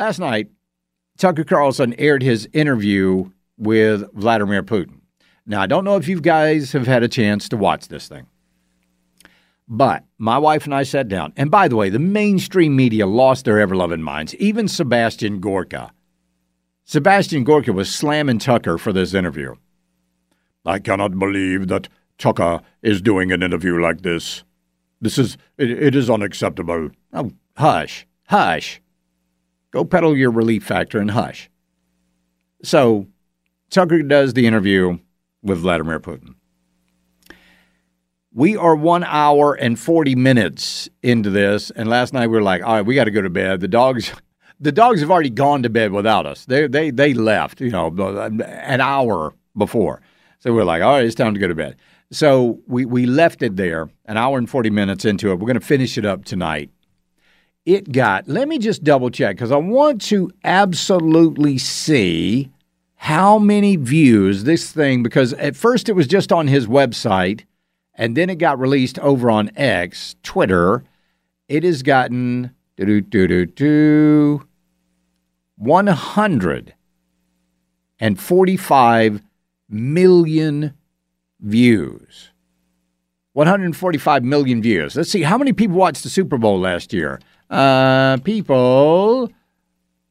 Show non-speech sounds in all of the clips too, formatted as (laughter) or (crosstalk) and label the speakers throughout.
Speaker 1: Last night, Tucker Carlson aired his interview with Vladimir Putin. Now, I don't know if you guys have had a chance to watch this thing, but my wife and I sat down. And by the way, the mainstream media lost their ever loving minds, even Sebastian Gorka. Sebastian Gorka was slamming Tucker for this interview. I cannot believe that Tucker is doing an interview like this. This is, it, it is unacceptable. Oh, hush, hush. Go peddle your relief factor and hush. So, Tucker does the interview with Vladimir Putin. We are one hour and 40 minutes into this, and last night we were like, all right, we got to go to bed. The dogs. (laughs) The dogs have already gone to bed without us. They they they left, you know, uh, an hour before. So we're like, all right, it's time to go to bed. So we, we left it there, an hour and 40 minutes into it. We're going to finish it up tonight it got, let me just double check because I want to absolutely see how many views this thing, because at first it was just on his website and then it got released over on X, Twitter. It has gotten do do do do 145 million views. 145 million views. Let's see, how many people watched the Super Bowl last year? uh, people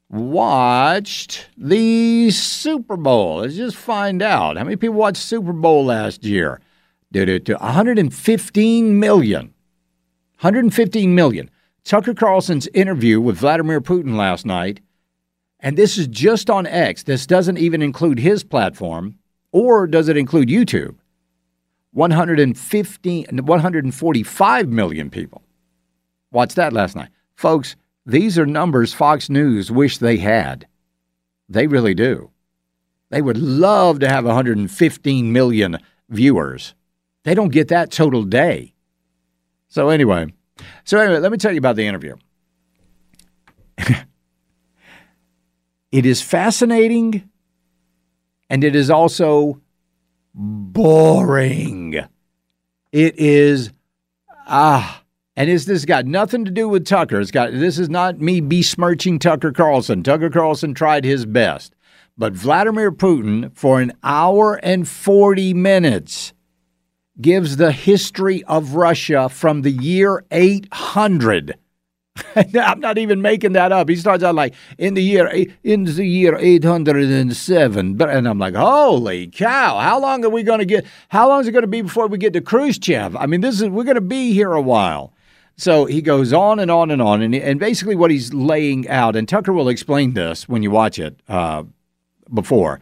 Speaker 1: watched the Super Bowl. Let's just find out. How many people watched Super Bowl last year? Did it to 115 million. 115 million. Tucker Carlson's interview with Vladimir Putin last night, and this is just on X. This doesn't even include his platform, or does it include YouTube? 115, 145 million people watched that last night. Folks, these are numbers Fox News wish they had. They really do. They would love to have 115 million viewers. They don't get that total day. So anyway, so anyway, let me tell you about the interview. (laughs) it is fascinating and it is also boring. It is ah and this has got nothing to do with Tucker. It's got this is not me besmirching Tucker Carlson. Tucker Carlson tried his best. But Vladimir Putin, for an hour and 40 minutes, gives the history of Russia from the year 800. (laughs) I'm not even making that up. He starts out like in the year in the year 807, but and I'm like, holy cow! How long are we going to get? How long is it going to be before we get to Khrushchev? I mean, this is we're going to be here a while. So he goes on and on and on. And, and basically, what he's laying out, and Tucker will explain this when you watch it uh, before.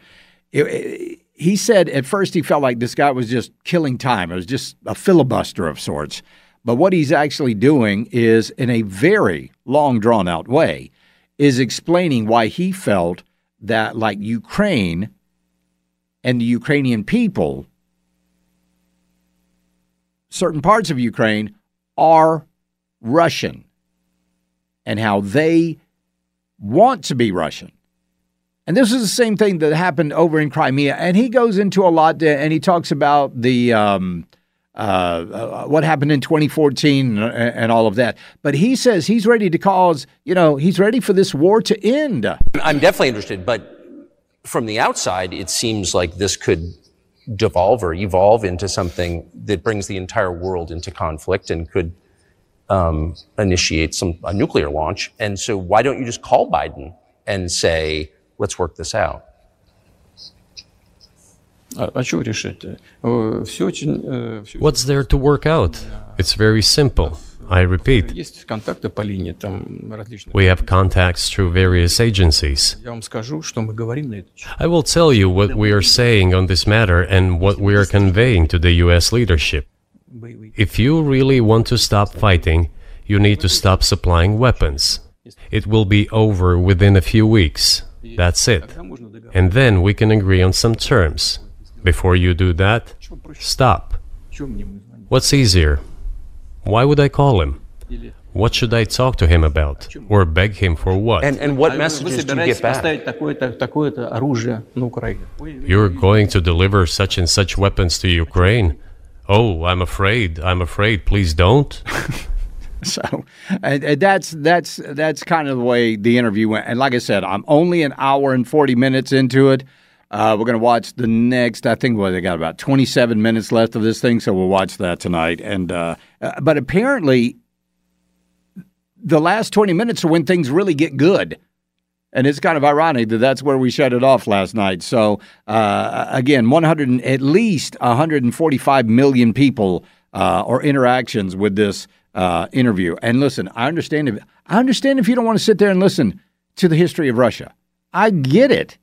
Speaker 1: It, it, he said at first he felt like this guy was just killing time. It was just a filibuster of sorts. But what he's actually doing is, in a very long, drawn out way, is explaining why he felt that, like Ukraine and the Ukrainian people, certain parts of Ukraine are Russian and how they want to be Russian. And this is the same thing that happened over in Crimea. And he goes into a lot and he talks about the um, uh, what happened in 2014 and, and, all of that. But he says he's ready to cause, you know, he's ready for this war to end.
Speaker 2: I'm definitely interested, but from the outside, it seems like this could devolve or evolve into something that brings the entire world into conflict and could um, initiate some a nuclear launch. And so why don't you just call Biden and say, let's work this out?
Speaker 3: What's there to work out? It's very simple. I repeat, we have contacts through various agencies. I will tell you what we are saying on this matter and what we are conveying to the US leadership. If you really want to stop fighting, you need to stop supplying weapons. It will be over within a few weeks. That's it. And then we can agree on some terms. Before you do that, stop. What's easier? Why would I call him? What should I talk to him about? Or beg him for what?
Speaker 2: And, and what messages do you get back?
Speaker 3: You're going to deliver such and such weapons to Ukraine. Oh, I'm afraid. I'm afraid. Please don't. (laughs)
Speaker 1: so and, and that's that's that's kind of the way the interview went. And like I said, I'm only an hour and 40 minutes into it. Uh, we're going to watch the next. I think well, they got about 27 minutes left of this thing, so we'll watch that tonight. And uh, uh, but apparently, the last 20 minutes are when things really get good. And it's kind of ironic that that's where we shut it off last night. So uh, again, 100 at least 145 million people uh, or interactions with this uh, interview. And listen, I understand if I understand if you don't want to sit there and listen to the history of Russia. I get it.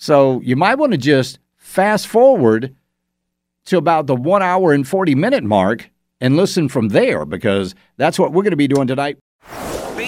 Speaker 1: So you might want to just fast forward to about the one hour and 40 minute mark and listen from there because that's what we're going to be doing tonight.